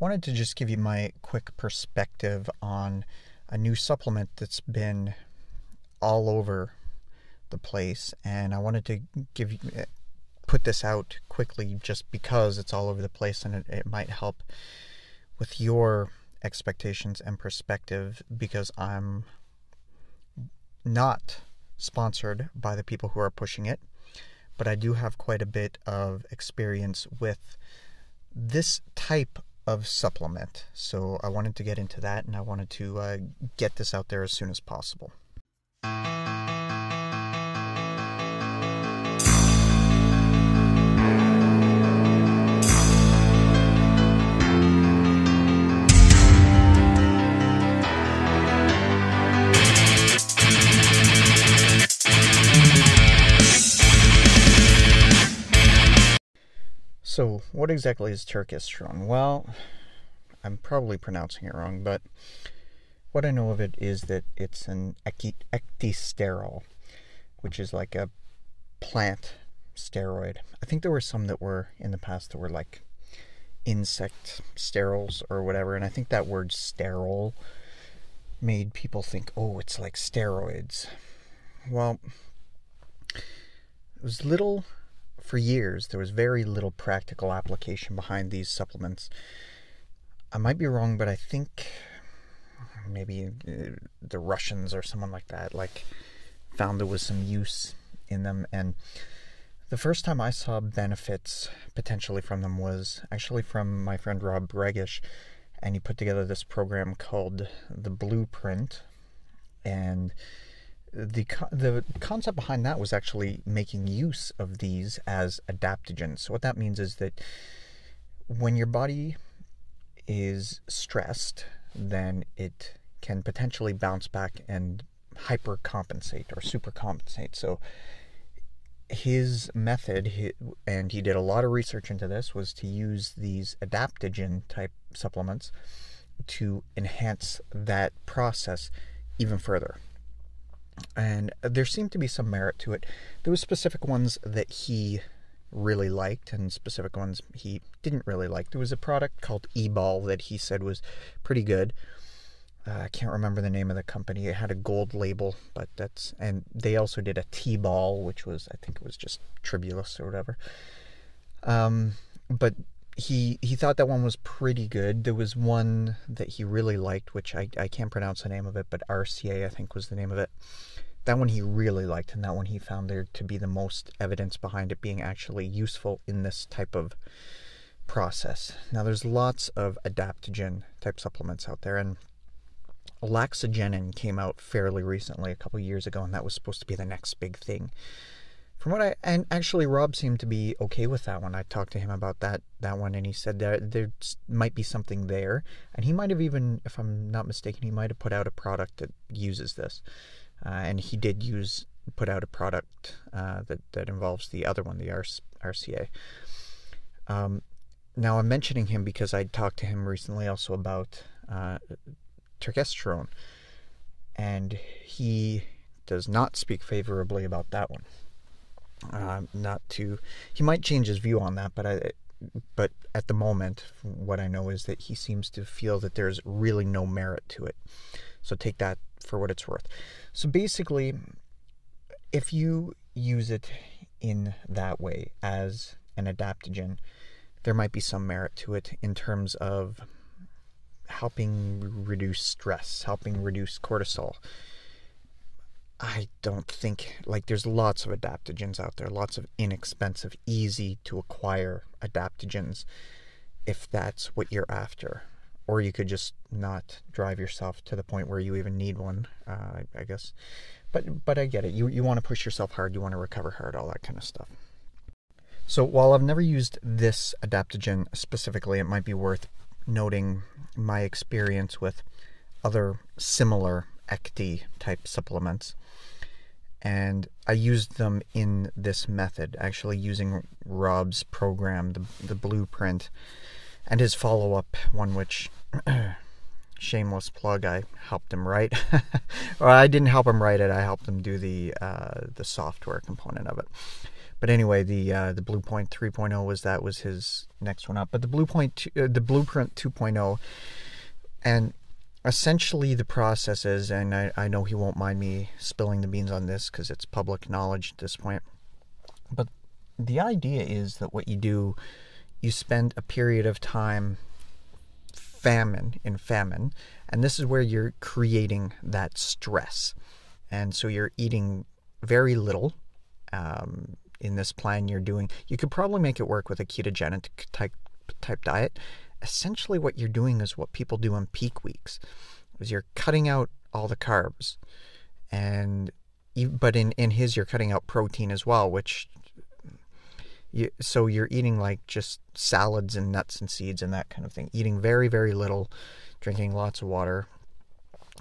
wanted to just give you my quick perspective on a new supplement that's been all over the place, and I wanted to give you eh, put this out quickly just because it's all over the place and it, it might help with your expectations and perspective because I'm not sponsored by the people who are pushing it, but I do have quite a bit of experience with this type of supplement. So I wanted to get into that and I wanted to uh, get this out there as soon as possible. So, what exactly is turkesterone? Well, I'm probably pronouncing it wrong, but what I know of it is that it's an ecdysterol, which is like a plant steroid. I think there were some that were in the past that were like insect sterols or whatever, and I think that word sterol made people think, oh, it's like steroids. Well, it was little for years, there was very little practical application behind these supplements. I might be wrong, but I think maybe uh, the Russians or someone like that like found there was some use in them and the first time I saw benefits potentially from them was actually from my friend Rob Regish and he put together this program called the Blueprint and the the concept behind that was actually making use of these as adaptogens. So what that means is that when your body is stressed, then it can potentially bounce back and hypercompensate or supercompensate. So his method, and he did a lot of research into this, was to use these adaptogen type supplements to enhance that process even further and there seemed to be some merit to it. There were specific ones that he really liked and specific ones he didn't really like. There was a product called E-Bol that he said was pretty good. Uh, I can't remember the name of the company. It had a gold label, but that's and they also did a T-Bol, which was I think it was just Tribulus or whatever. Um, but he he thought that one was pretty good. There was one that he really liked, which I, I can't pronounce the name of it, but RCA I think was the name of it. That one he really liked, and that one he found there to be the most evidence behind it being actually useful in this type of process. Now there's lots of adaptogen type supplements out there, and laxogenin came out fairly recently, a couple years ago, and that was supposed to be the next big thing from what I and actually Rob seemed to be okay with that one. I talked to him about that that one, and he said that there might be something there, and he might have even, if I'm not mistaken, he might have put out a product that uses this, uh, and he did use put out a product uh, that that involves the other one, the RCA. Um, now I'm mentioning him because I talked to him recently also about uh, and he does not speak favorably about that one. Uh, not to, he might change his view on that, but I, but at the moment, what I know is that he seems to feel that there's really no merit to it. So take that for what it's worth. So basically, if you use it in that way as an adaptogen, there might be some merit to it in terms of helping reduce stress, helping reduce cortisol, I don't think like there's lots of adaptogens out there, lots of inexpensive, easy to acquire adaptogens if that's what you're after. Or you could just not drive yourself to the point where you even need one, uh, I guess. But but I get it. You you want to push yourself hard, you want to recover hard, all that kind of stuff. So while I've never used this adaptogen specifically, it might be worth noting my experience with other similar ECT type supplements and I used them in this method, actually using Rob's program, the, the blueprint, and his follow up one, which shameless plug, I helped him write. or I didn't help him write it, I helped him do the uh, the software component of it. But anyway, the uh, the Blueprint 3.0 was that was his next one up. But the Blueprint uh, the Blueprint 2.0, and essentially the process is, and I, I know he won't mind me spilling the beans on this because it's public knowledge at this point. But the idea is that what you do, you spend a period of time famine in famine, and this is where you're creating that stress, and so you're eating very little. Um, in this plan you're doing, you could probably make it work with a ketogenic type type diet. Essentially, what you're doing is what people do on peak weeks, is you're cutting out all the carbs, and but in in his you're cutting out protein as well, which you, so you're eating like just salads and nuts and seeds and that kind of thing. Eating very very little, drinking lots of water,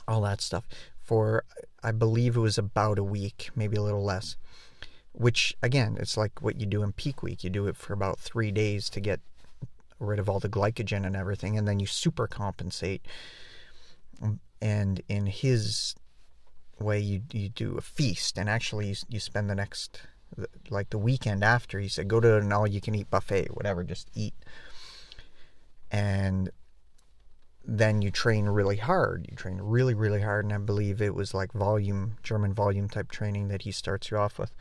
all that stuff for I believe it was about a week, maybe a little less. Which again, it's like what you do in peak week. You do it for about three days to get rid of all the glycogen and everything, and then you super compensate. And in his way, you you do a feast, and actually you, you spend the next like the weekend after. He said, go to an all-you-can-eat buffet, whatever, just eat. And then you train really hard. You train really, really hard, and I believe it was like volume, German volume type training that he starts you off with.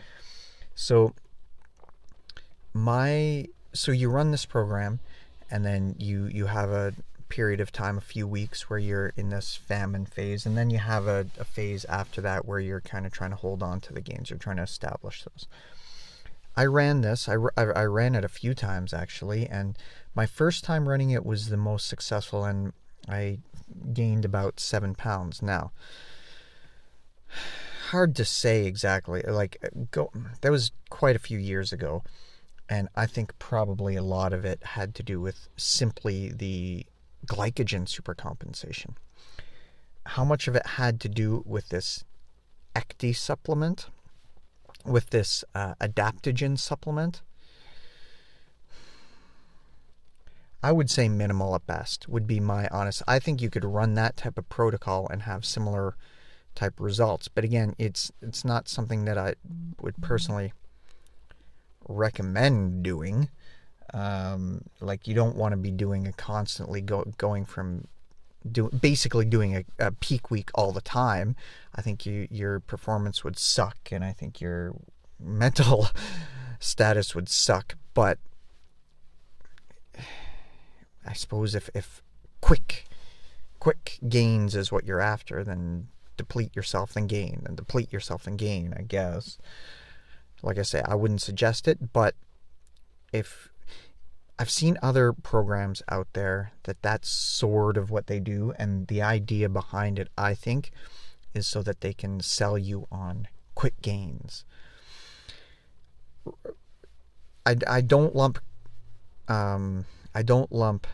So my so you run this program, and then you you have a period of time, a few weeks, where you're in this famine phase, and then you have a, a phase after that where you're kind of trying to hold on to the gains. You're trying to establish those. I ran this. I, I, I ran it a few times actually, and my first time running it was the most successful, and I gained about seven pounds. Now, hard to say exactly. Like, go that was quite a few years ago, and I think probably a lot of it had to do with simply the glycogen supercompensation. How much of it had to do with this Ecti supplement, with this uh, adaptogen supplement? I would say minimal at best would be my honest. I think you could run that type of protocol and have similar type results. But again, it's it's not something that I would personally recommend doing. Um, like you don't want to be doing a constantly go, going from do, basically doing a, a, peak week all the time. I think you, your performance would suck, and I think your mental status would suck. But I suppose if if quick quick gains is what you're after, then deplete yourself and gain, and deplete yourself and gain. I guess. Like I say, I wouldn't suggest it, but if I've seen other programs out there that that's sort of what they do, and the idea behind it, I think, is so that they can sell you on quick gains. I, I don't lump um, I don't lump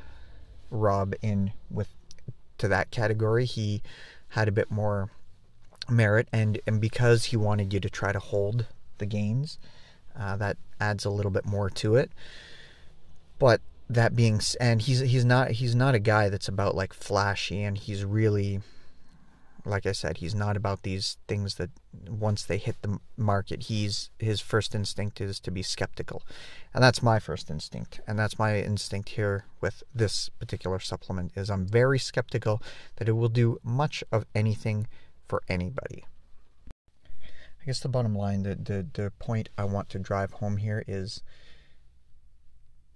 Rob in with to that category. He had a bit more merit, and and because he wanted you to try to hold the gains, uh, that adds a little bit more to it. But that being and he's he's not he's not a guy that's about like flashy and he's really like I said he's not about these things that once they hit the market he's his first instinct is to be skeptical. And that's my first instinct. And that's my instinct here with this particular supplement is I'm very skeptical that it will do much of anything for anybody I guess the bottom line the the, the point I want to drive home here is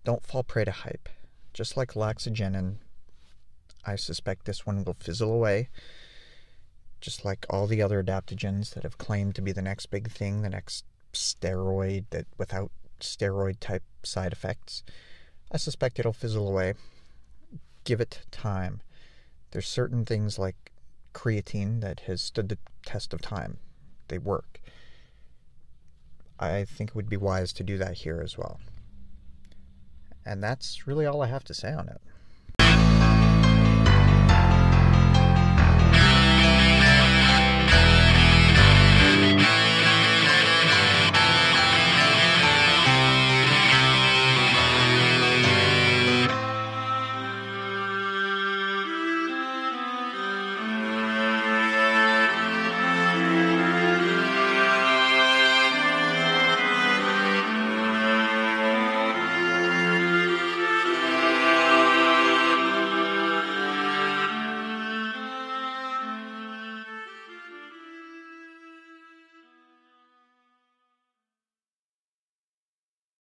don't fall prey to hype. Just like Laxogenin, I suspect this one will fizzle away. Just like all the other adaptogens that have claimed to be the next big thing, the next steroid that without steroid type side effects. I suspect it'll fizzle away. Give it time. There's certain things like creatine that has stood the test of time. They work. I think it would be wise to do that here as well. And that's really all I have to say on it.